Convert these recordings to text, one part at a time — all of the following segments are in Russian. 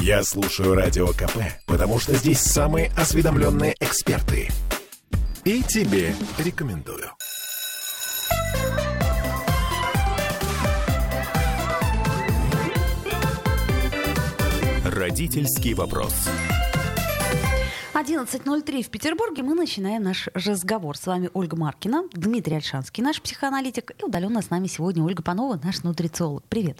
Я слушаю Радио КП, потому что здесь самые осведомленные эксперты. И тебе рекомендую. Родительский вопрос. 11.03 в Петербурге. Мы начинаем наш разговор. С вами Ольга Маркина, Дмитрий Альшанский, наш психоаналитик. И удаленно с нами сегодня Ольга Панова, наш нутрициолог. Привет.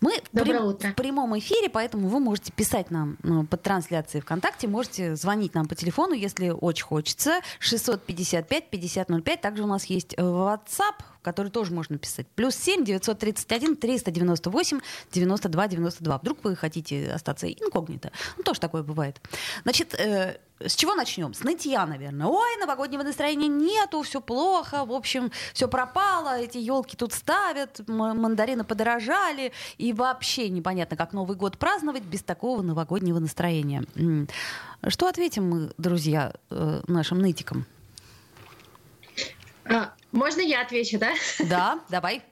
Мы Доброе в, утро. в прямом эфире, поэтому вы можете писать нам ну, под трансляцией ВКонтакте, можете звонить нам по телефону, если очень хочется. 655-5005. Также у нас есть э, WhatsApp, который тоже можно писать. Плюс 7 931 398 92 92. Вдруг вы хотите остаться инкогнито. Ну, тоже такое бывает. Значит, э, с чего начнем? С нытья, наверное. Ой, новогоднего настроения нету, все плохо, в общем, все пропало, эти елки тут ставят, мандарины подорожали, и вообще непонятно, как Новый год праздновать без такого новогоднего настроения. Что ответим мы, друзья, э, нашим нытикам? А, можно я отвечу, да? Да, давай.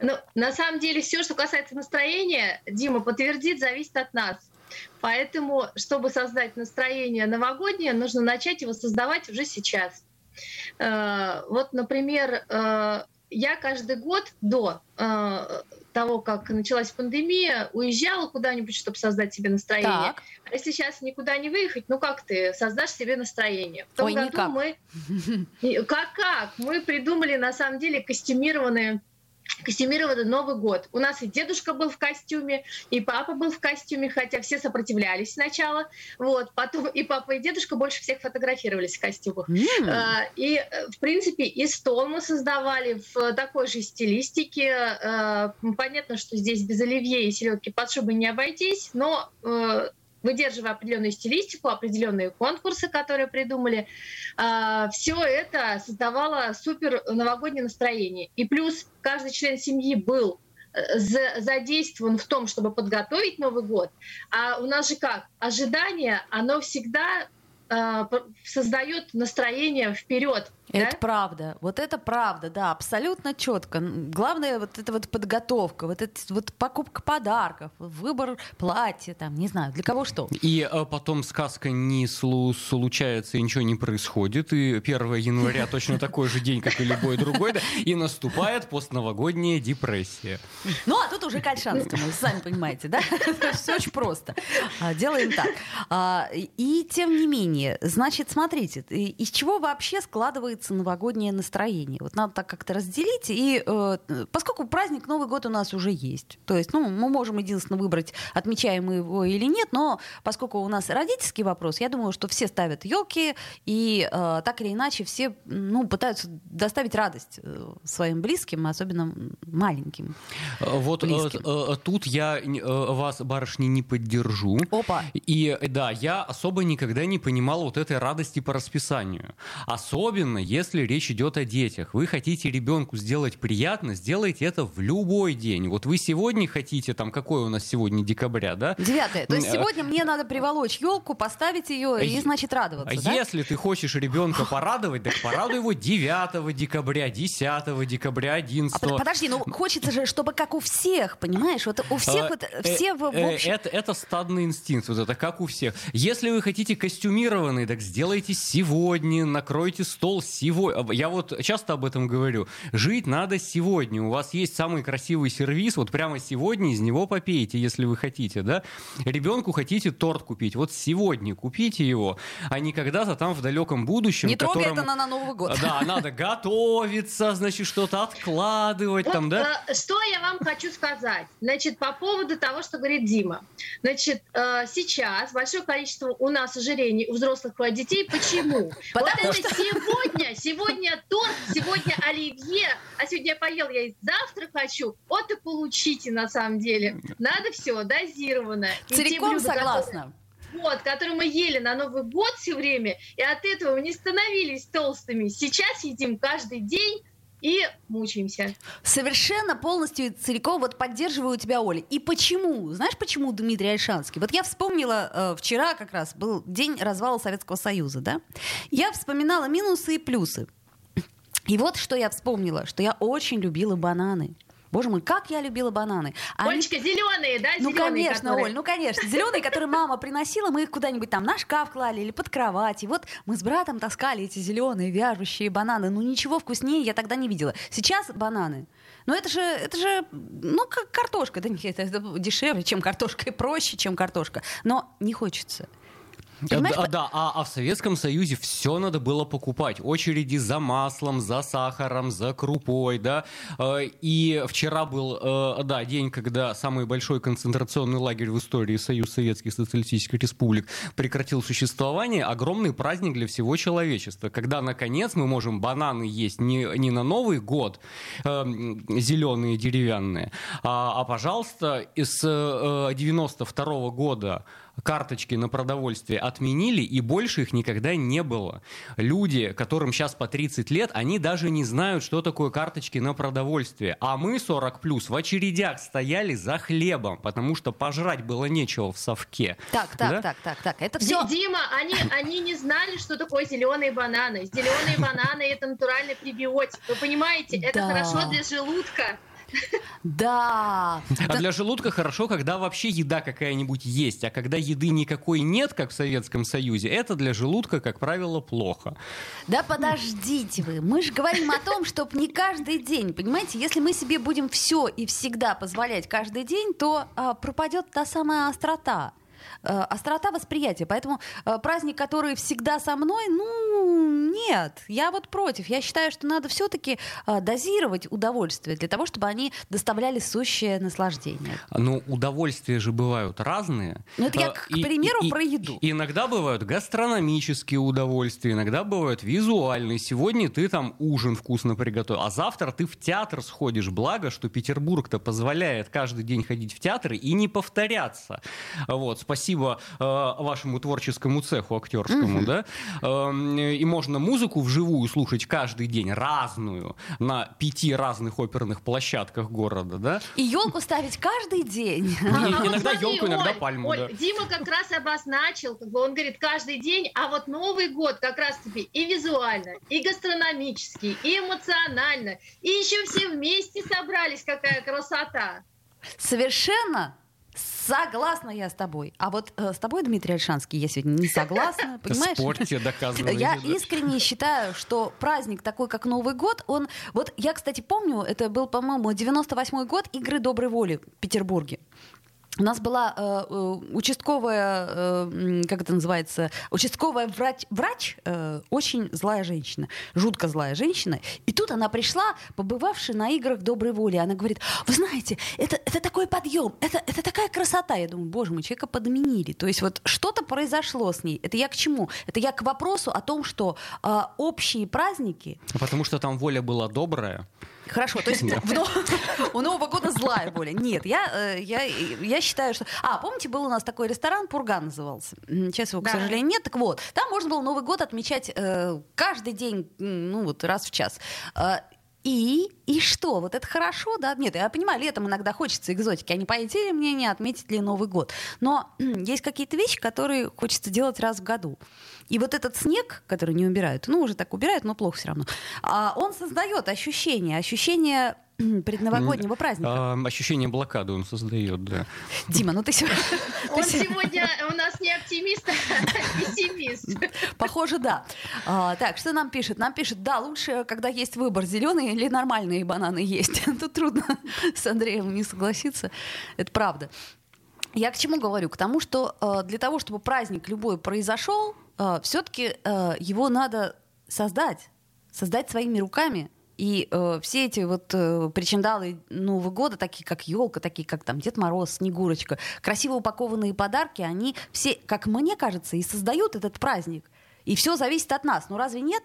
Ну, на самом деле, все, что касается настроения, Дима подтвердит, зависит от нас. Поэтому, чтобы создать настроение новогоднее, нужно начать его создавать уже сейчас. Э, Вот, например, э, я каждый год до э, того, как началась пандемия, уезжала куда-нибудь, чтобы создать себе настроение. Так. А если сейчас никуда не выехать, ну как ты создашь себе настроение? В том Ой, году никак. мы И Как как? Мы придумали на самом деле костюмированные костюмированный Новый год. У нас и дедушка был в костюме, и папа был в костюме, хотя все сопротивлялись сначала. Вот. Потом и папа, и дедушка больше всех фотографировались в костюмах. М. А, И, э, в принципе, и стол мы создавали в такой же стилистике. А, Понятно, что здесь без оливье и селедки под шубой не обойтись, но э, выдерживая определенную стилистику, определенные конкурсы, которые придумали, все это создавало супер новогоднее настроение. И плюс каждый член семьи был э, за- задействован в том, чтобы подготовить Новый год. А у нас же как? Ожидание, оно всегда э, создает настроение вперед. Это правда. Вот это правда, да, абсолютно четко. Главное вот эта вот подготовка, вот эта вот покупка подарков, выбор платья, там, не знаю, для кого что. И э, потом сказка не слу- случается, и ничего не происходит. И 1 января точно такой же день, как и любой другой, да, и наступает постновогодняя депрессия. Ну, а тут уже к Альшанскому, сами понимаете, да? Все очень просто. А, Делаем так. А, И тем не менее, значит, смотрите, из чего вообще складывается новогоднее настроение? Вот надо так как-то разделить. И э, поскольку праздник Новый год у нас уже есть, то есть, ну, мы можем единственно выбрать, отмечаем мы его или нет, но поскольку у нас родительский вопрос, я думаю, что все ставят елки, и э, так или иначе все, ну, пытаются доставить радость э, своим близким, особенно маленьким. Э, Вот э, Близким. тут я вас, барышни, не поддержу. Опа. И да, я особо никогда не понимал вот этой радости по расписанию. Особенно, если речь идет о детях. Вы хотите ребенку сделать приятно, сделайте это в любой день. Вот вы сегодня хотите, там, какой у нас сегодня декабря, да? Девятое. То есть Э, сегодня мне надо приволочь елку, поставить ее и, Е- значит, радоваться, да? Если ты хочешь ребенка порадовать, так порадуй его 9 декабря, 10 декабря, 11 А под- подожди, ну хочется же, чтобы как у всех, понимаешь? Вот у всех А, вот э, все в, э, общем- это, это стадный инстинкт, вот это как у всех. Если вы хотите костюмированный, так сделайте сегодня, накройте стол сегодня. Я вот часто об этом говорю. Жить надо сегодня. У вас есть самый красивый сервис, вот прямо сегодня из него попейте, если вы хотите, да? Ребенку хотите торт купить, вот сегодня купите его, а не когда-то там в далеком будущем. Не трогай которому- это на, на Новый год. Да, надо готовиться, значит, что-то откладывать Вот, там, да? э, что я вам хочу сказать? Значит, по поводу того, что говорит Дима. Значит, э, сейчас большое количество у нас ожирений у взрослых и у детей. Почему? Потому вот это сегодня, сегодня торт, сегодня оливье, а сегодня я поел, я и завтра хочу. Вот и получите на самом деле. Надо все дозированно. Целиком блюда, которые- согласна. вот, который мы ели на Новый год все время, и от этого мы не становились толстыми. Сейчас едим каждый день и мучаемся. Совершенно полностью целиком вот поддерживаю тебя, Оля. И почему? Знаешь, почему Дмитрий Альшанский? Вот я вспомнила, э, вчера как раз был день развала Советского Союза, да? Я вспоминала минусы и плюсы. И вот что я вспомнила, что я очень любила бананы. Боже мой, как я любила бананы. Они... Олечка, зеленые, да? Ну, зеленые, конечно, которые... Оль, ну, конечно. Зеленые, которые мама приносила, мы их куда-нибудь там на шкаф клали или под кровать. И вот мы с братом таскали эти зеленые вяжущие бананы. Ну, ничего вкуснее я тогда не видела. Сейчас бананы. Ну, это же, это же, ну, как картошка. Да нет, это дешевле, чем картошка, и проще, чем картошка. Но не хочется. Понимаешь? А, да, а, а в Советском Союзе все надо было покупать. Очереди за маслом, за сахаром, за крупой, да. Э, и вчера был, э, да, день, когда самый большой концентрационный лагерь в истории Союз Советских Социалистических Республик прекратил существование. Огромный праздник для всего человечества, когда, наконец, мы можем бананы есть не, не на Новый год, э, зеленые, деревянные, а, а пожалуйста, с 92 -го года карточки на продовольствие отменили, и больше их никогда не было. Люди, которым сейчас по 30 лет, они даже не знают, что такое карточки на продовольствие. А мы, 40 плюс, в очередях стояли за хлебом, потому что пожрать было нечего в совке. Так, так, да? так, так, так. Это все. Дима, они, они не знали, что такое зеленые бананы. Зеленые бананы это натуральный пребиотик. Вы понимаете, это да. хорошо для желудка. Да. А для желудка хорошо, когда вообще еда какая-нибудь есть. А когда еды никакой нет, как в Советском Союзе, это для желудка, как правило, плохо. Да подождите вы. Мы же говорим о том, чтобы не каждый день, понимаете, если мы себе будем все и всегда позволять каждый день, то а, пропадет та самая острота. Э, острота восприятия. Поэтому э, праздник, который всегда со мной, ну, нет, я вот против. Я считаю, что надо все-таки э, дозировать удовольствие для того, чтобы они доставляли сущее наслаждение. Ну, удовольствия же бывают разные. Ну, это я, к, и, примеру, и, про еду. Иногда бывают гастрономические удовольствия, иногда бывают визуальные. Сегодня ты там ужин вкусно приготовил, а завтра ты в театр сходишь. Благо, что Петербург-то позволяет каждый день ходить в театр и не повторяться. Вот, спасибо э, вашему творческому цеху актерскому, угу. да, э, и можно музыку вживую слушать каждый день, разную, на пяти разных оперных площадках города, да. И елку ставить каждый день. иногда елку, иногда пальму, Дима как раз обозначил, как бы он говорит, каждый день, а вот Новый год как раз таки и визуально, и гастрономически, и эмоционально, и еще все вместе собрались, какая красота. Совершенно Согласна я с тобой. А вот э, с тобой, Дмитрий Альшанский, я сегодня не согласна. Понимаешь? Спорте доказываете. Я искренне считаю, что праздник такой, как Новый год, он... Вот я, кстати, помню, это был, по-моему, 98-й год игры доброй воли в Петербурге. У нас была э, э, участковая, э, как это называется, участковая врач, врач э, очень злая женщина, жутко злая женщина. И тут она пришла, побывавшая на играх доброй воли. Она говорит, вы знаете, это, это такой подъем, это, это такая красота. Я думаю, боже мой, человека подменили. То есть вот что-то произошло с ней. Это я к чему? Это я к вопросу о том, что э, общие праздники... Потому что там воля была добрая. Хорошо, то есть у Нового года злая воля. Нет, я, э, я, я считаю, что... А, помните, был у нас такой ресторан, Пурган назывался. Сейчас его, к сожалению, нет. Так вот, там можно было Новый год отмечать э, каждый день, ну вот раз в час. И, и что? Вот это хорошо, да? Нет, я понимаю, летом иногда хочется экзотики, а не пойти ли мне, не отметить ли Новый год. Но есть какие-то вещи, которые хочется делать раз в году. И вот этот снег, который не убирают, ну, уже так убирают, но плохо все равно, а он создает ощущение, ощущение предновогоднего праздника. А, ощущение блокады он создает, да. Дима, ну ты сегодня... Он сегодня у нас не оптимист, а пессимист. Похоже, да. А, так, что нам пишет? Нам пишет, да, лучше, когда есть выбор, зеленые или нормальные бананы есть. Тут трудно с Андреем не согласиться. Это правда. Я к чему говорю? К тому, что э, для того, чтобы праздник любой произошел, э, все-таки э, его надо создать, создать своими руками. И э, все эти вот э, причиндалы Нового года, такие как елка, такие как там Дед Мороз, Снегурочка, красиво упакованные подарки, они все, как мне кажется, и создают этот праздник. И все зависит от нас. Ну разве нет?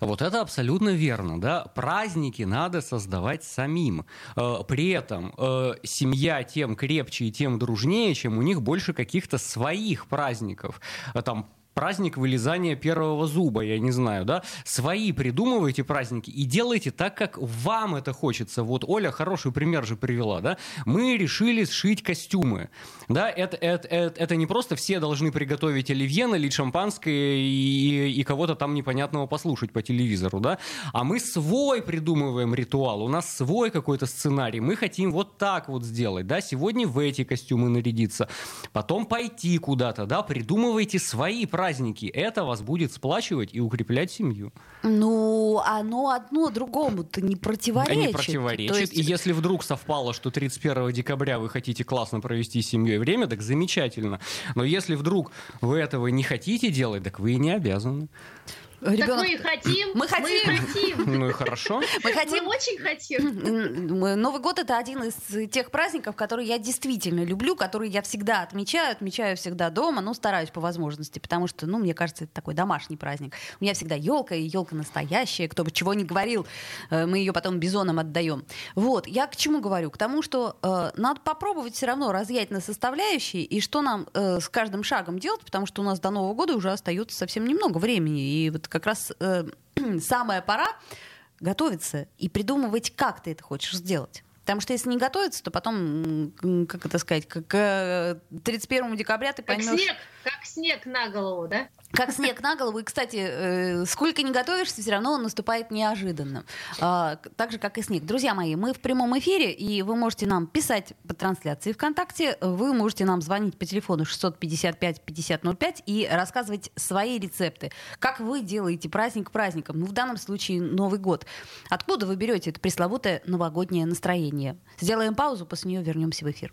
Вот это абсолютно верно, да. Праздники надо создавать самим. Э, при этом э, семья тем крепче и тем дружнее, чем у них больше каких-то своих праздников. Там праздник вылезания первого зуба, я не знаю, да? Свои придумывайте праздники и делайте так, как вам это хочется. Вот Оля хороший пример же привела, да? Мы решили сшить костюмы, да? Это, это, это, это не просто все должны приготовить оливье, налить шампанское и, и кого-то там непонятного послушать по телевизору, да? А мы свой придумываем ритуал, у нас свой какой-то сценарий, мы хотим вот так вот сделать, да? Сегодня в эти костюмы нарядиться, потом пойти куда-то, да? Придумывайте свои праздники праздники, это вас будет сплачивать и укреплять семью. Ну, оно одно другому-то не противоречит. Не противоречит. есть... И если вдруг совпало, что 31 декабря вы хотите классно провести с семьей время, так замечательно. Но если вдруг вы этого не хотите делать, так вы и не обязаны. Ребенок... Так мы и хотим. Мы хотим. Мы хотим. Ну и хорошо. Мы хотим. Мы очень хотим. Новый год это один из тех праздников, которые я действительно люблю, которые я всегда отмечаю, отмечаю всегда дома, ну стараюсь по возможности, потому что, ну мне кажется, это такой домашний праздник. У меня всегда елка и елка настоящая, кто бы чего ни говорил, э, мы ее потом бизонам отдаем. Вот, я к чему говорю? К тому, что э, надо попробовать все равно разъять на составляющие и что нам э, с каждым шагом делать, потому что у нас до Нового года уже остается совсем немного времени, и вот как раз э, самая пора готовиться и придумывать, как ты это хочешь сделать. Потому что если не готовиться, то потом, как это сказать, к 31 декабря ты поймешь... Как снег, как снег на голову, да? Как снег на голову. И, кстати, э, сколько не готовишься, все равно он наступает неожиданно. А, так же, как и снег. Друзья мои, мы в прямом эфире, и вы можете нам писать по трансляции ВКонтакте, вы можете нам звонить по телефону 655-5005 и рассказывать свои рецепты. Как вы делаете праздник праздником? Ну, в данном случае Новый год. Откуда вы берете это пресловутое новогоднее настроение? Сделаем паузу, после нее вернемся в эфир.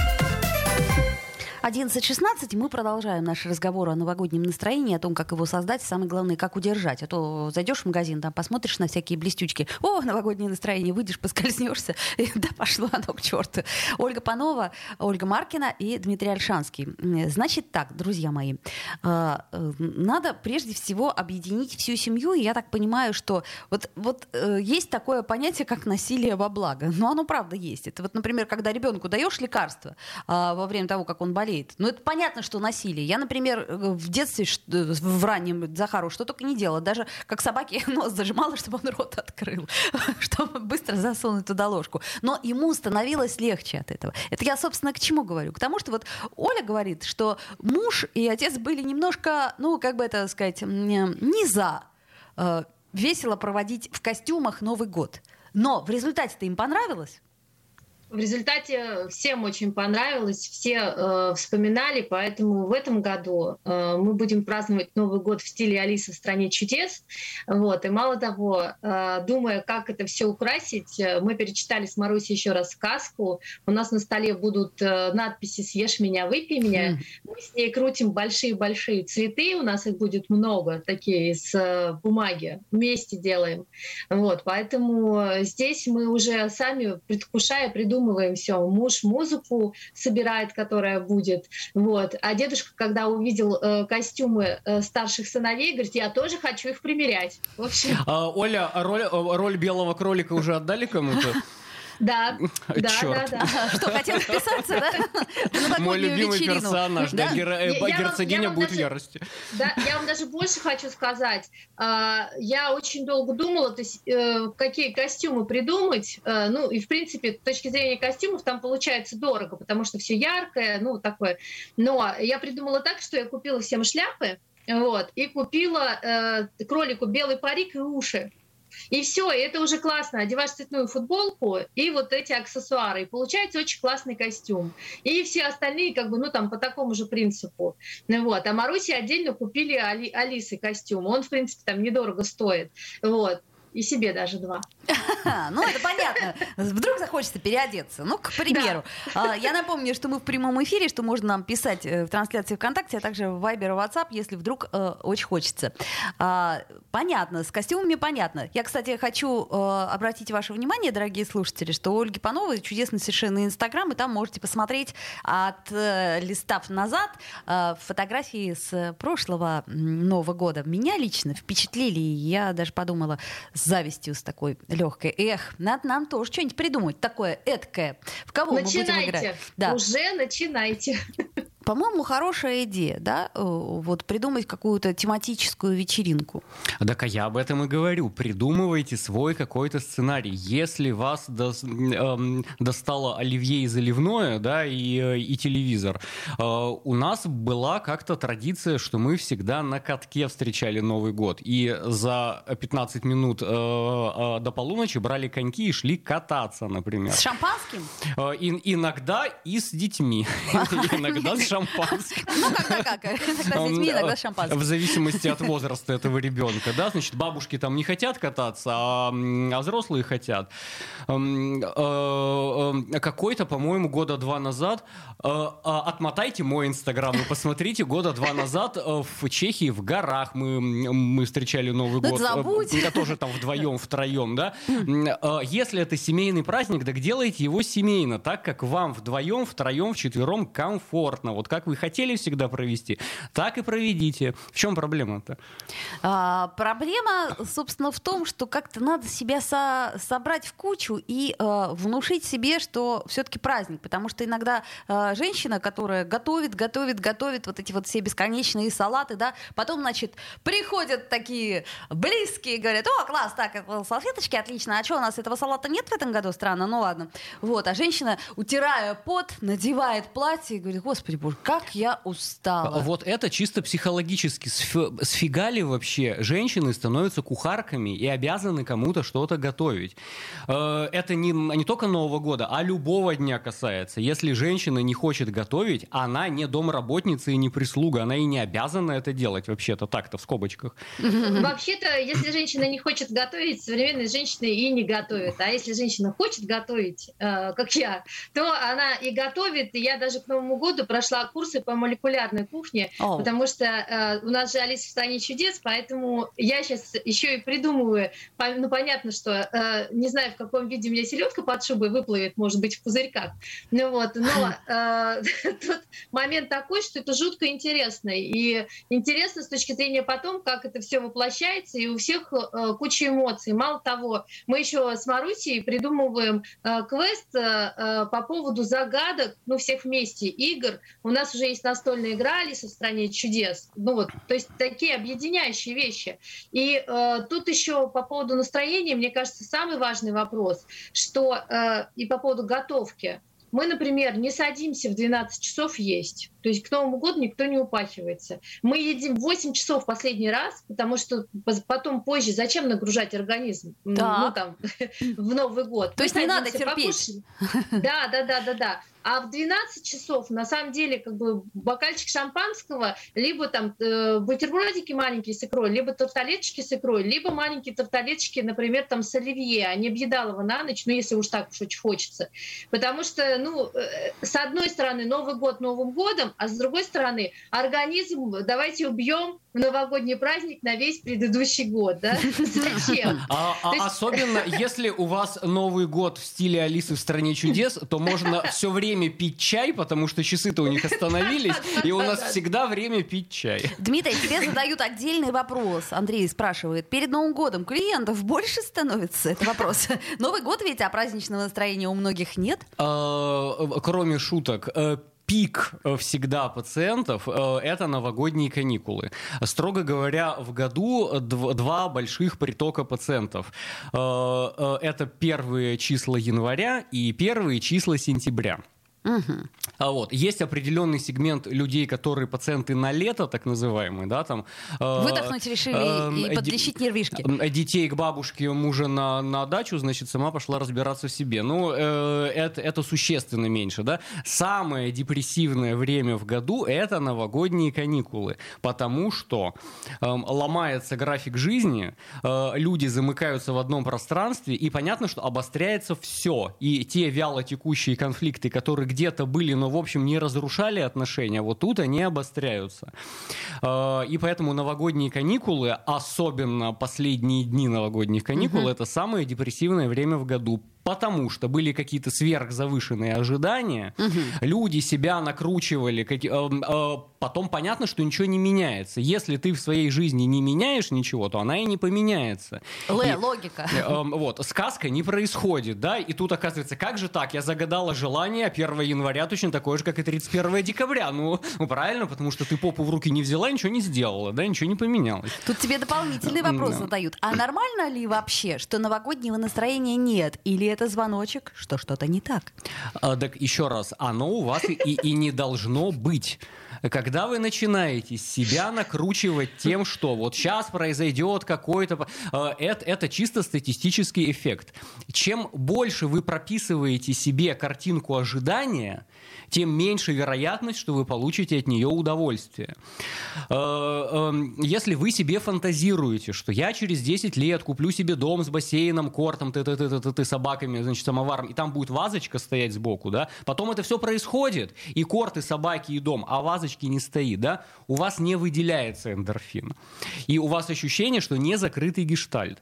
11.16, мы продолжаем наш разговор о новогоднем настроении, о том, как его создать, самое главное, как удержать. А то зайдешь в магазин, там посмотришь на всякие блестючки, о, новогоднее настроение, выйдешь, поскользнешься, и да пошло оно к черту. Ольга Панова, Ольга Маркина и Дмитрий Альшанский. Значит так, друзья мои, а, э, надо прежде всего объединить всю семью, и я так понимаю, что вот, вот э, есть такое понятие, как насилие во благо. Но оно правда есть. Это вот, например, когда ребенку даешь лекарство а, во время того, как он болеет, болеет. Ну, это понятно, что насилие. Я, например, э, в детстве, э, в раннем Захару, что только не делала. Даже как собаке нос зажимала, чтобы он рот открыл, чтобы быстро засунуть туда ложку. Но ему становилось легче от этого. Это я, собственно, к чему говорю? К тому, что вот Оля говорит, что муж и отец были немножко, ну, как бы это сказать, не за э, весело проводить в костюмах Новый год. Но в результате-то им понравилось. В результате всем очень понравилось, все э, вспоминали, поэтому в этом году э, мы будем праздновать Новый год в стиле Алиса в стране чудес. Вот. И мало того, э, думая, как это все украсить, э, мы перечитали с Марусей еще раз сказку. У нас на столе будут э, надписи «Съешь меня, выпей меня». Mm. Мы с ней крутим большие-большие цветы, у нас их будет много, такие из э, бумаги. Вместе делаем. Вот. Поэтому здесь мы уже сами, предвкушая, придумываем придумываем все. Муж музыку собирает, которая будет. Вот. А дедушка, когда увидел э, костюмы э, старших сыновей, говорит, я тоже хочу их примерять. В общем... А, Оля, а роль, э, роль белого кролика уже отдали кому-то? Да, да, Черт. да, да. Что, хотел вписаться, да? Мой любимый персонаж, да, герцогиня будет в ярости. Да, я вам даже больше хочу сказать. А, я очень долго думала, то есть, э, какие костюмы придумать. Э, ну, и, в принципе, с точки зрения костюмов там получается дорого, потому что все яркое, ну, такое. Но я придумала так, что я купила всем шляпы, вот, и купила э, кролику белый парик и уши. И все, и это уже классно. Одеваешь цветную футболку и вот эти аксессуары. И получается очень классный костюм. И все остальные, как бы, ну, там, по такому же принципу. Ну, вот. А Маруси отдельно купили Али, Алисы костюм. Он, в принципе, там недорого стоит. Вот. И себе даже два. Ну, это понятно. Вдруг захочется переодеться. Ну, к примеру. А, я напомню, что мы в прямом эфире, что можно нам писать э, в трансляции ВКонтакте, а также в Viber и WhatsApp, если вдруг э, очень хочется. А, понятно, с костюмами понятно. Я, кстати, хочу э, обратить ваше внимание, дорогие слушатели, что у Ольги Пановой чудесный совершенно Инстаграм, и там можете посмотреть от листав назад фотографии с прошлого Нового года. Меня лично впечатлили, я даже подумала с завистью с такой легкой. Эх, надо нам тоже что-нибудь придумать такое эткое. В кого начинайте. мы будем играть? Да. Уже начинайте. По-моему, хорошая идея, да, э, вот придумать какую-то тематическую вечеринку. Так а я об этом и говорю. Придумывайте свой какой-то сценарий. Если вас до, э, достало оливье и заливное, да, и, э, и телевизор, э, у нас была как-то традиция, что мы всегда на катке встречали Новый год. И за 15 минут э, э, до полуночи брали коньки и шли кататься, например. С шампанским? Э, и, иногда и с детьми. Иногда с шампанским. Ну, когда как. Иногда с детьми, иногда с шампанским. В зависимости от возраста этого ребенка, да, значит, бабушки там не хотят кататься, а, а взрослые хотят. Э, э, какой-то, по-моему, года два назад, э, а, отмотайте мой инстаграм и посмотрите, года два назад в Чехии в горах мы, мы встречали Новый ну, год. Забудь. Тоже там вдвоем, втроем, да. Если это семейный праздник, так делайте его семейно, так как вам вдвоем, втроем, вчетвером комфортно вот как вы хотели всегда провести, так и проведите. В чем проблема-то? А, проблема, собственно, в том, что как-то надо себя со собрать в кучу и э, внушить себе, что все-таки праздник, потому что иногда э, женщина, которая готовит, готовит, готовит вот эти вот все бесконечные салаты, да, потом, значит, приходят такие близкие, говорят, о, класс, так, салфеточки, отлично, а что, у нас этого салата нет в этом году? Странно, ну ладно. Вот, а женщина, утирая пот, надевает платье и говорит, господи боже, как я устала. Вот это чисто психологически. Сфига ли вообще женщины становятся кухарками и обязаны кому-то что-то готовить? Э, это не, не только Нового года, а любого дня касается. Если женщина не хочет готовить, она не домработница и не прислуга. Она и не обязана это делать вообще-то так-то в скобочках. Вообще-то, если женщина не хочет готовить, современные женщины и не готовят. А если женщина хочет готовить, э, как я, то она и готовит. И я даже к Новому году прошла курсы по молекулярной кухне, oh. потому что э, у нас же Алиса в стране чудес, поэтому я сейчас еще и придумываю. Ну, понятно, что э, не знаю, в каком виде у меня селедка под шубой выплывет, может быть, в пузырьках. Ну вот, но э, тот момент такой, что это жутко интересно. И интересно с точки зрения потом, как это все воплощается, и у всех э, куча эмоций. Мало того, мы еще с Марусей придумываем э, квест э, по поводу загадок, ну, всех вместе, игр. У нас нас уже есть настольная игра «Алиса в стране чудес». Ну вот, то есть такие объединяющие вещи. И э, тут еще по поводу настроения, мне кажется, самый важный вопрос, что э, и по поводу готовки. Мы, например, не садимся в 12 часов есть. То есть к Новому году никто не упахивается. Мы едим 8 часов последний раз, потому что потом позже зачем нагружать организм да. ну, там, в Новый год? То есть не надо терпеть. Покушать. Да, да, да, да, да. А в 12 часов, на самом деле, как бы бокальчик шампанского, либо там э, бутербродики маленькие с икрой, либо тарталеточки с икрой, либо маленькие тарталеточки, например, там с оливье, а не объедалово на ночь, ну, если уж так уж очень хочется. Потому что, ну, э, с одной стороны, Новый год Новым годом, а с другой стороны, организм давайте убьем в новогодний праздник на весь предыдущий год, да? Зачем? А, а есть... Особенно, если у вас Новый год в стиле Алисы в стране чудес, то можно все время пить чай, потому что часы-то у них остановились, и у нас всегда время пить чай. Дмитрий, тебе задают отдельный вопрос. Андрей спрашивает, перед Новым годом клиентов больше становится? Это вопрос. Новый год ведь, а праздничного настроения у многих нет? А, кроме шуток, э, пик э, всегда пациентов э, – это новогодние каникулы. Строго говоря, в году два больших притока пациентов. Это первые числа января и первые числа сентября. Угу. А вот. Есть определенный сегмент людей, которые пациенты на лето, так называемые, да, там... Э, Выдохнуть решили э, и подлечить нервишки. Детей к бабушке, мужа на, на дачу, значит, сама пошла разбираться в себе. Ну, э, это, это существенно меньше, да. Самое депрессивное время в году — это новогодние каникулы, потому что э, ломается график жизни, э, люди замыкаются в одном пространстве, и понятно, что обостряется все. И те вяло текущие конфликты, которые где-то были, но, в общем, не разрушали отношения, вот тут они обостряются. Э, и поэтому новогодние каникулы, особенно последние дни новогодних каникул, угу. это самое депрессивное время в году потому что были какие-то сверхзавышенные ожидания, угу. люди себя накручивали, как, э, э, потом понятно, что ничего не меняется. Если ты в своей жизни не меняешь ничего, то она и не поменяется. Л, и, логика. Э, э, вот, сказка не происходит, да, и тут оказывается, как же так, я загадала желание, 1 января точно такое же, как и 31 декабря. Ну, ну, правильно, потому что ты попу в руки не взяла, ничего не сделала, да, ничего не поменялось. Тут тебе дополнительный вопрос задают. А нормально ли вообще, что новогоднего настроения нет? Или это звоночек, что что-то не так. А, так еще раз, оно у вас и, и не должно быть. Когда вы начинаете себя накручивать тем, что вот сейчас произойдет какой-то... Э, это, это чисто статистический эффект. Чем больше вы прописываете себе картинку ожидания, тем меньше вероятность, что вы получите от нее удовольствие. Э, эм, если вы себе фантазируете, что я через 10 лет куплю себе дом с бассейном, кортом, ты, ты, ты, ты, ты, собаками, значит, самоваром, и там будет вазочка стоять сбоку, да, потом это все происходит, и корты, собаки, и дом, а вазочки не стоит, да, у вас не выделяется эндорфин. И у вас ощущение, что не закрытый гештальт.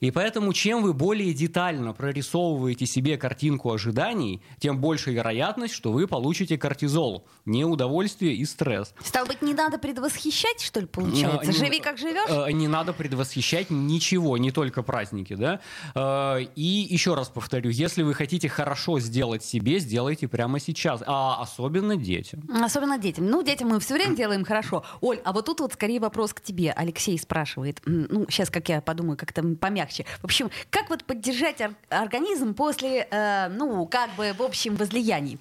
И поэтому, чем вы более детально прорисовываете себе картинку ожиданий, тем больше вероятность, что вы получите кортизол, неудовольствие и стресс. Стало быть, не надо предвосхищать, что ли, получается? Живи как живешь? Э, не надо предвосхищать ничего, не только праздники, да. Э, и еще раз повторю, если вы хотите хорошо сделать себе, сделайте прямо сейчас, а особенно детям. Особенно детям. Ну, детям мы все время делаем хорошо. Оль, а вот тут вот скорее вопрос к тебе. Алексей спрашивает. Ну, сейчас, как я подумаю, как-то помягче мягче. В общем, как вот поддержать ор- организм после, э, ну, как бы, в общем, возлияний?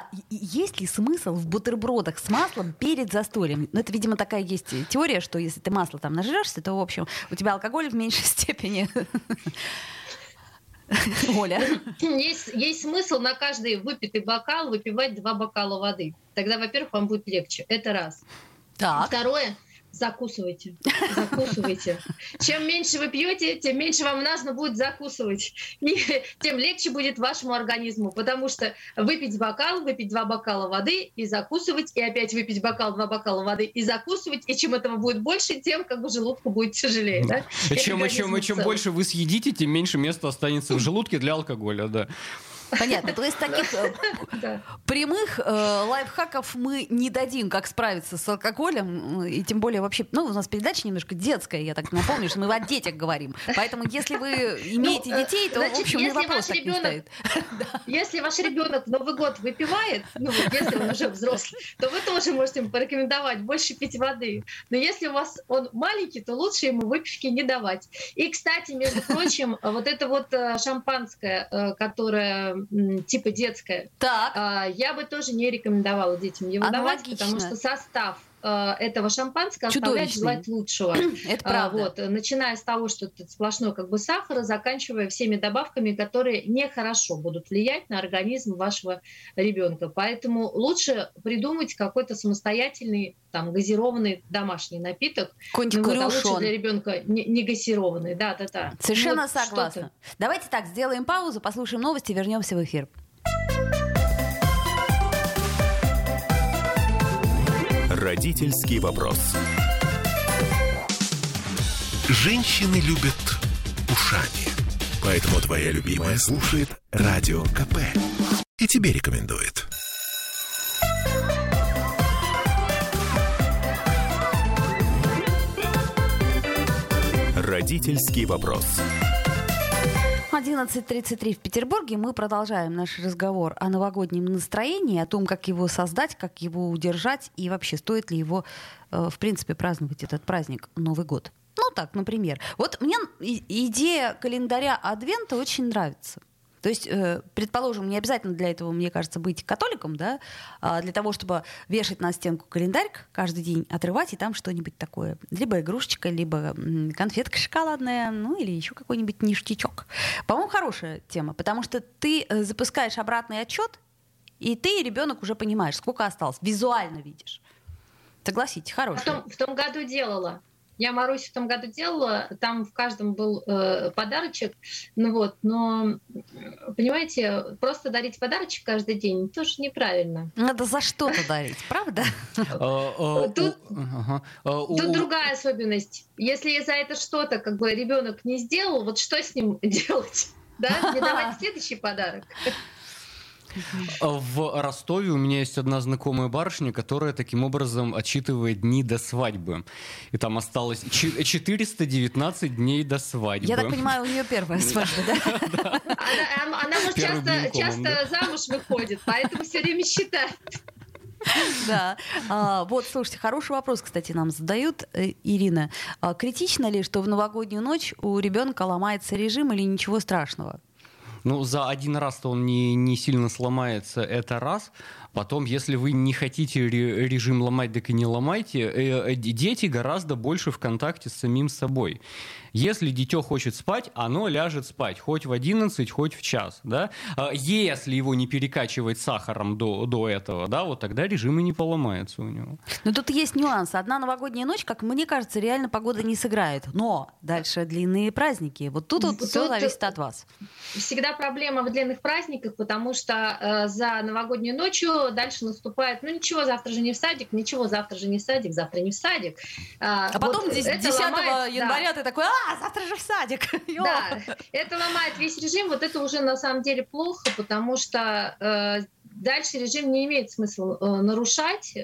А, есть ли смысл в бутербродах с маслом перед застольем? Ну, это, видимо, такая есть теория, что если ты масло там нажрешься, то, в общем, у тебя алкоголь в меньшей степени. Оля. Есть, есть смысл на каждый выпитый бокал выпивать два бокала воды. Тогда, во-первых, вам будет легче. Это раз. Так. Второе, закусывайте, закусывайте. Чем меньше вы пьете, тем меньше вам нужно будет закусывать. И тем легче будет вашему организму, потому что выпить бокал, выпить два бокала воды и закусывать, и опять выпить бокал, два бокала воды и закусывать, и чем этого будет больше, тем как бы желудку будет тяжелее. Да? Чем, чем, чем больше вы съедите, тем меньше места останется в желудке для алкоголя, да. Понятно. То есть таких э, прямых э, лайфхаков мы не дадим, как справиться с алкоголем. И тем более вообще, ну, у нас передача немножко детская, я так напомню, что мы о детях говорим. Поэтому если вы имеете ну, э, детей, то, в общем, и вопрос так не стоит. Если ваш ребенок Новый год выпивает, ну, если он уже взрослый, то вы тоже можете ему порекомендовать больше пить воды. Но если у вас он маленький, то лучше ему выпивки не давать. И, кстати, между прочим, вот это вот шампанское, которое типа детская. Так. А, я бы тоже не рекомендовала детям его давать, потому что состав этого шампанского оставляет желать лучшего. Это а, правда. Вот, начиная с того, что это сплошной как бы сахар, заканчивая всеми добавками, которые нехорошо будут влиять на организм вашего ребенка. Поэтому лучше придумать какой-то самостоятельный там газированный домашний напиток. Какой-нибудь ну, вот, а лучше для ребенка не, не газированный, да, да, да. Совершенно вот согласна. Давайте так, сделаем паузу, послушаем новости, вернемся в эфир. Родительский вопрос. Женщины любят ушами. Поэтому твоя любимая слушает Радио КП. И тебе рекомендует. Родительский вопрос. 11.33 в Петербурге. Мы продолжаем наш разговор о новогоднем настроении, о том, как его создать, как его удержать и вообще стоит ли его, э, в принципе, праздновать этот праздник Новый год. Ну так, например. Вот мне идея календаря Адвента очень нравится. То есть, э, предположим, не обязательно для этого, мне кажется, быть католиком, да, а для того, чтобы вешать на стенку календарь каждый день, отрывать и там что-нибудь такое. Либо игрушечка, либо конфетка шоколадная, ну или еще какой-нибудь ништячок. По-моему, хорошая тема, потому что ты э, запускаешь обратный отчет, и ты, ребенок, уже понимаешь, сколько осталось, визуально видишь. Согласитесь, хорошая. В том, в том году делала. Я Марусь в том году делала, там в каждом был э, подарочек, ну вот, но понимаете, просто дарить подарочек каждый день тоже неправильно. Надо за что-то дарить, правда? А, а, тут а, другая особенность. Если за это что-то как бы ребенок не сделал, вот что с ним делать? Да, не давать следующий подарок. В Ростове у меня есть одна знакомая барышня, которая таким образом отчитывает дни до свадьбы. И там осталось 419 дней до свадьбы. Я так понимаю, у нее первая свадьба, да? Она часто замуж выходит, поэтому все время считает. Да. А, вот, слушайте, хороший вопрос, кстати, нам задают, э, Ирина. А, критично ли, что в новогоднюю ночь у ребенка ломается режим или ничего страшного? Ну, за один раз-то он не, не сильно сломается, это раз. Потом, если вы не хотите режим ломать, так и не ломайте. Э, э, дети гораздо больше в контакте с самим собой. Если дитё хочет спать, оно ляжет спать, хоть в 11, хоть в час, да. А если его не перекачивать сахаром до, до этого, да, вот тогда режим и не поломается у него. Но тут есть нюанс. Одна новогодняя ночь, как мне кажется, реально погода не сыграет. Но дальше длинные праздники. Вот тут вот все зависит от вас. Всегда проблема в длинных праздниках, потому что э, за новогоднюю ночью дальше наступает, ну ничего, завтра же не в садик, ничего, завтра же не в садик, завтра не в садик. А, а потом вот 10 ломает, января да. ты такой, а, завтра же в садик. Да, это ломает весь режим. Вот это уже на самом деле плохо, потому что э, дальше режим не имеет смысла э, нарушать, э,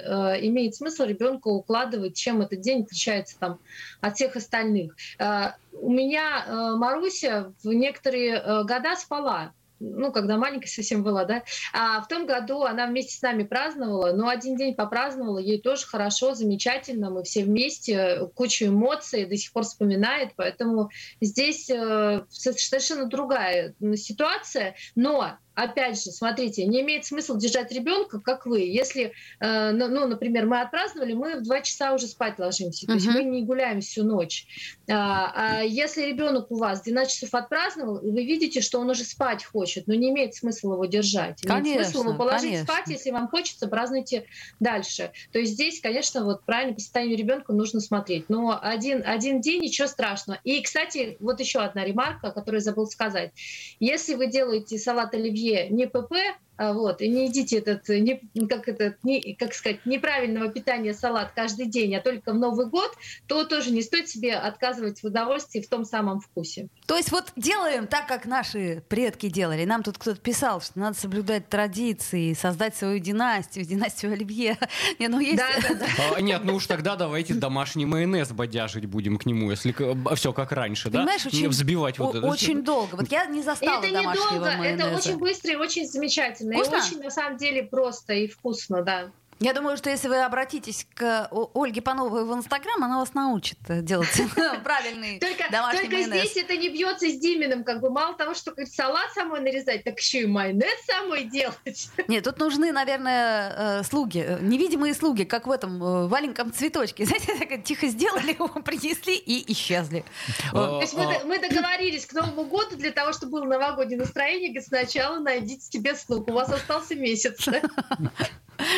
имеет смысл ребенка укладывать, чем этот день отличается там от всех остальных. Э, у меня э, Маруся в некоторые э, года спала ну, когда маленькая совсем была, да. А в том году она вместе с нами праздновала, но один день попраздновала, ей тоже хорошо, замечательно, мы все вместе, кучу эмоций, до сих пор вспоминает, поэтому здесь э, совершенно другая ситуация, но опять же, смотрите, не имеет смысла держать ребенка, как вы. Если, э, ну, ну, например, мы отпраздновали, мы в два часа уже спать ложимся, uh-huh. то есть мы не гуляем всю ночь. А, а если ребенок у вас 12 часов отпраздновал, и вы видите, что он уже спать хочет, но не имеет смысла его держать. Конечно, имеет смысл его положить конечно. спать, если вам хочется, празднуйте дальше. То есть здесь, конечно, вот правильно по состоянию ребенка нужно смотреть. Но один, один день, ничего страшного. И, кстати, вот еще одна ремарка, которую забыл сказать. Если вы делаете салат оливье семье не ПП, вот, и не едите этот, не, как, это, не, как сказать, неправильного питания салат каждый день, а только в Новый год, то тоже не стоит себе отказывать в удовольствии в том самом вкусе. То есть вот делаем так, как наши предки делали. Нам тут кто-то писал, что надо соблюдать традиции, создать свою династию, династию Оливье. Не, ну есть... Да, да, да. А, нет, ну уж тогда давайте домашний майонез бодяжить будем к нему, если все как раньше, Понимаешь, да? Очень, взбивать вот это. Очень долго. Вот я не застала это домашнего недолго, майонеза. Это очень быстро и очень замечательно замечательно. Вкусно? И очень, на самом деле, просто и вкусно, да. Я думаю, что если вы обратитесь к Ольге Пановой в Инстаграм, она вас научит делать правильный только, домашний Только майонез. здесь это не бьется с Диминым. Как бы мало того, что салат самой нарезать, так еще и майонез самой делать. Нет, тут нужны, наверное, э, слуги, э, невидимые слуги, как в этом э, маленьком цветочке. Знаете, так тихо сделали его, принесли и исчезли. То есть мы договорились к Новому году для того, чтобы было новогоднее настроение, говорит, сначала найдите себе слуг. У вас остался месяц.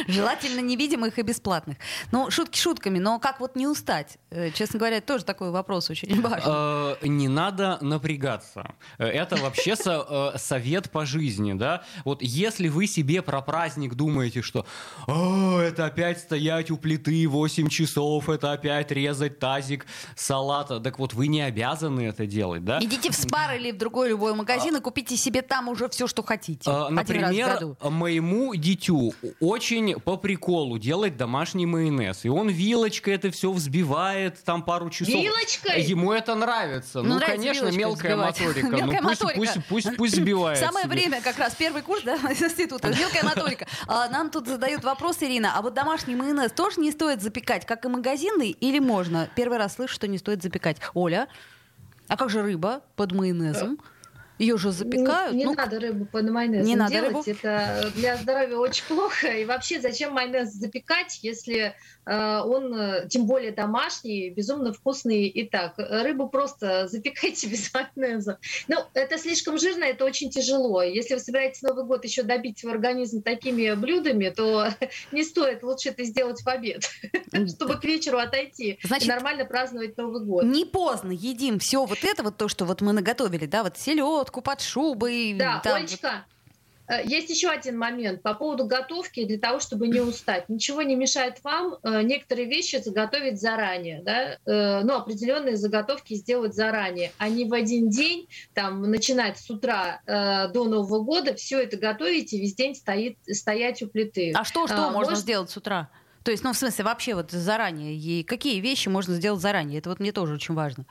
Желательно невидимых и бесплатных. Ну, шутки шутками, но как вот не устать? Э, честно говоря, тоже такой вопрос очень важный. Э, не надо напрягаться. Э, это вообще совет по жизни, да? Вот если вы себе про праздник думаете, что это опять стоять у плиты 8 часов, это опять резать тазик салата, так вот вы не обязаны это делать, да? Идите в спар или в другой любой магазин и купите себе там уже все, что хотите. Например, моему дитю очень очень по приколу делать домашний майонез. И он вилочкой это все взбивает там пару часов. Вилочкой? Ему это нравится. Ну, ну конечно, мелкая взбивать. моторика. Мелкая ну, пусть, моторика. Пусть, пусть, пусть, взбивает. Самое себе. время как раз, первый курс да, института. Мелкая моторика. А, нам тут задают вопрос, Ирина, а вот домашний майонез тоже не стоит запекать, как и магазинный, или можно? Первый раз слышу, что не стоит запекать. Оля, а как же рыба под майонезом? Ее же запекают. Не, не ну, надо рыбу под майонезом не надо делать. рыбу? Это для здоровья очень плохо. И вообще, зачем майонез запекать, если э, он, э, тем более домашний, безумно вкусный и так. Рыбу просто запекайте без майонеза. Ну, это слишком жирно, это очень тяжело. Если вы собираетесь Новый год еще добить свой организм такими блюдами, то не стоит лучше это сделать в обед, чтобы к вечеру отойти Значит, и нормально праздновать Новый год. Не поздно едим все вот это, вот то, что вот мы наготовили, да, вот селедку под шубой. Да, там Олечка, э, есть еще один момент по поводу готовки для того, чтобы не устать. Ничего не мешает вам э, некоторые вещи заготовить заранее, да, э, ну, определенные заготовки сделать заранее, а не в один день, там, начинать с утра до Нового года, все это готовить и весь день стоит, стоять у плиты. А что, что А, можно может- сделать с утра? То есть, ну, в смысле, вообще вот заранее. И какие вещи можно сделать заранее? Это вот мне тоже очень важно.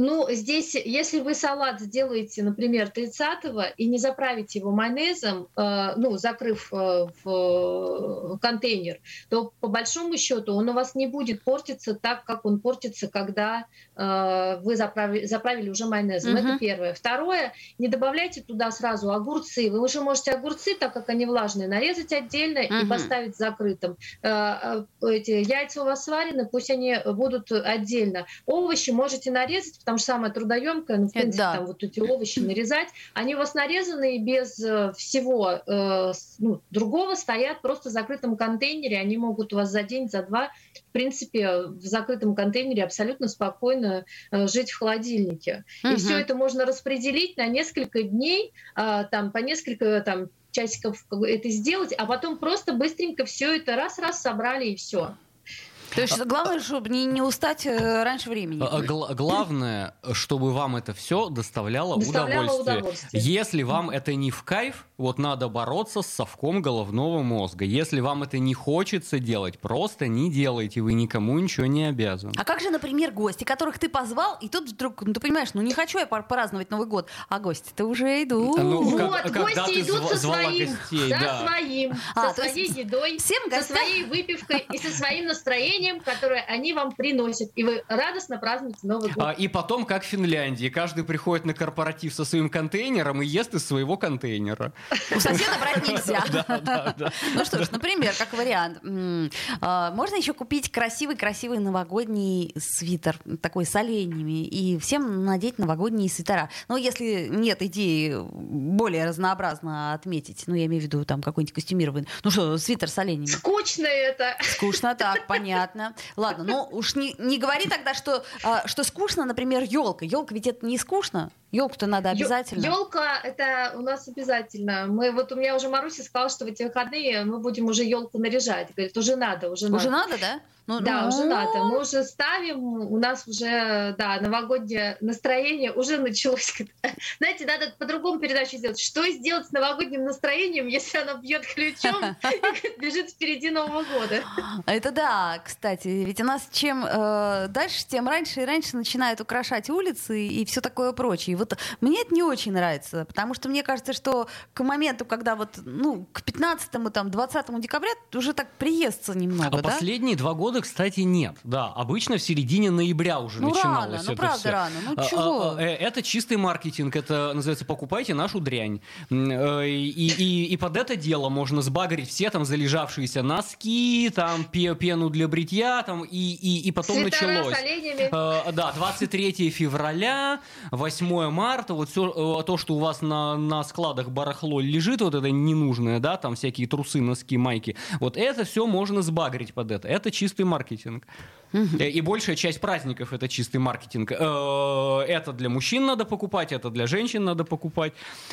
Ну, здесь, если вы салат сделаете, например, 30-го и не заправите его майонезом, э, ну, закрыв э, в э, контейнер, то по большому счету он у вас не будет портиться так, как он портится, когда э, вы заправили, заправили уже майонезом. Мгм. Это первое. Второе, не добавляйте туда сразу огурцы. Вы уже можете огурцы, так как они влажные, нарезать отдельно и Мгм. поставить закрытым. Э, э, Эти яйца у вас сварены, пусть они будут отдельно. Овощи можете нарезать, потому что самое трудоемкое, ну, в Э, принципе, да. там вот эти овощи нарезать, они у вас нарезаны и без э, всего э, ну, другого стоят просто в закрытом контейнере, они могут у вас за день, за два, в принципе, в закрытом контейнере абсолютно спокойно э, жить в холодильнике. И Мгм. все это можно распределить на несколько дней, а, там, по несколько там, часиков это сделать, а потом просто быстренько все это раз-раз собрали и все. То есть главное, чтобы не, не устать э, раньше времени. А, а, гла- Главное, чтобы вам это все доставляло, Доставляло удовольствие. удовольствие. Если вам это не в кайф, вот надо бороться с совком головного мозга. Если вам это не хочется делать, просто не делайте, вы никому ничего не обязаны. А как же, например, гости, которых ты позвал, и тут вдруг, ну ты понимаешь, ну не хочу я праздновать Новый год, а гости-то уже идут. А ну, Вот, как- когда гости ты идут зва- со звала своим, гостей, да, да. своим, А, со то есть своей едой, всем со своей выпивкой и со своим настроением, которое они вам приносят. И вы радостно празднуете Новый год. А, и потом, как в Финляндии, каждый приходит на корпоратив со своим контейнером и ест из своего контейнера. У соседа брать нельзя. Ну что ж, например, как вариант, а, можно еще купить красивый-красивый новогодний свитер, такой с оленями, и всем надеть новогодние свитера. Но если нет идеи более разнообразно отметить, ну я имею в виду там какой-нибудь костюмированный, ну что, свитер с оленями. Скучно это. Скучно так, понятно. Ладно, ну уж не, не говори тогда, что, а, что скучно, например, елка. Елка ведь это не скучно. Елку-то надо обязательно. Елка это у нас обязательно. Мы вот у меня уже Маруся сказала, что в эти выходные мы будем уже елку наряжать. Говорит, уже надо, уже, Уже надо. надо, да? Ну, Да, ну, уже надо. Мы уже ставим, у нас уже, да, новогоднее настроение уже началось. Знаете, надо по-другому передачу сделать. Что сделать с новогодним настроением, если оно бьет ключом и бежит впереди Нового года? Это да, кстати. Ведь у нас чем э, дальше, тем раньше и раньше начинают украшать улицы и все такое прочее. Вот мне это не очень нравится, потому что мне кажется, что к моменту, когда вот, ну, к 15 там, 20 декабря уже так приестся немного, А да? последние два года, кстати, нет. Да, обычно в середине ноября уже Ну, начиналось рано, ну, это правда, всё. рано. Ну, А, чего? а, а, э, Это чистый маркетинг, это называется «покупайте нашу дрянь». Э, И, и, и под это дело можно сбагрить все там залежавшиеся носки, там пе- пену для бритья, там, и, и, и потом Свитера началось. с оленями. Э, да, 23 февраля, 8 марта, вот все то, что у вас на, на складах барахло лежит, вот это ненужное, да, там всякие трусы, носки, майки, вот это все можно сбагрить под это. Это чистый маркетинг. Э, И большая часть праздников это чистый маркетинг. Э, Это для мужчин надо покупать, это для женщин надо покупать.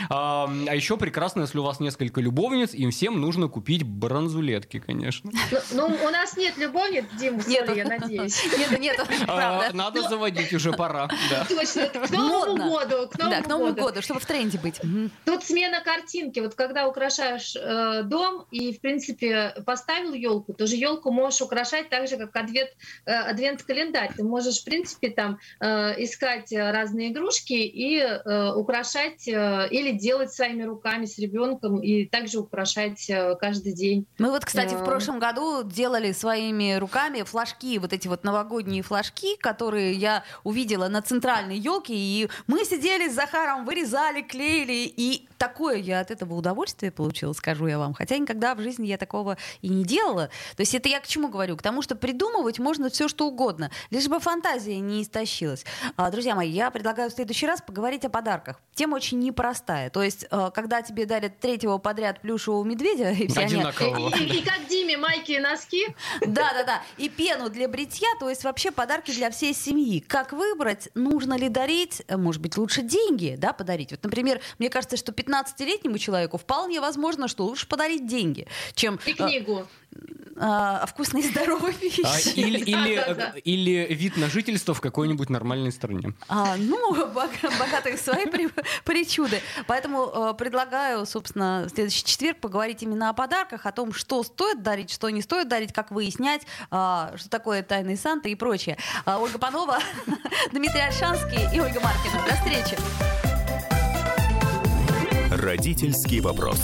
А а еще прекрасно, если у вас несколько любовниц, им всем нужно купить бранзулетки, конечно. Ну, ну, у нас нет любовниц, Дима, Нет. сори, я надеюсь. Нет, нет, А. Надо заводить уже пора. Точно, к Новому году, к Да, Новому к Новому году. чтобы в тренде быть. Тут смена картинки. Вот когда украшаешь э, дом и, в принципе, поставил елку, то же елку можешь украшать так же, как ответ адвент-календарь. Ты можешь, в принципе, там искать разные игрушки и украшать или делать своими руками с ребенком и также украшать каждый день. Мы вот, кстати, в прошлом году делали своими руками флажки, вот эти вот новогодние флажки, которые я увидела на центральной елке, и мы сидели с Захаром, вырезали, клеили, и такое я от этого удовольствие получила, скажу я вам. Хотя никогда в жизни я такого и не делала. То есть это я к чему говорю? К тому, что придумывать можно все что угодно, лишь бы фантазия не истощилась. А, друзья мои, я предлагаю в следующий раз поговорить о подарках. Тема очень непростая. То есть, э, когда тебе дарят третьего подряд плюшевого медведя, и все они... И, и, и как Диме майки и носки. Да-да-да. И пену для бритья, то есть вообще подарки для всей семьи. Как выбрать, нужно ли дарить, может быть, лучше деньги, да, подарить. Вот, например, мне кажется, что 15-летнему человеку вполне возможно, что лучше подарить деньги, чем... И книгу а, вкусной и здоровой пищи. А, или, или, да, да, да. или вид на жительство в какой-нибудь нормальной стране. А, ну, богатые свои причуды. Поэтому э, предлагаю, собственно, в следующий четверг поговорить именно о подарках, о том, что стоит дарить, что не стоит дарить, как выяснять, э, что такое тайный Санта и прочее. Э, Ольга Панова, Дмитрий Альшанский и Ольга Маркина. До встречи. Родительский вопрос.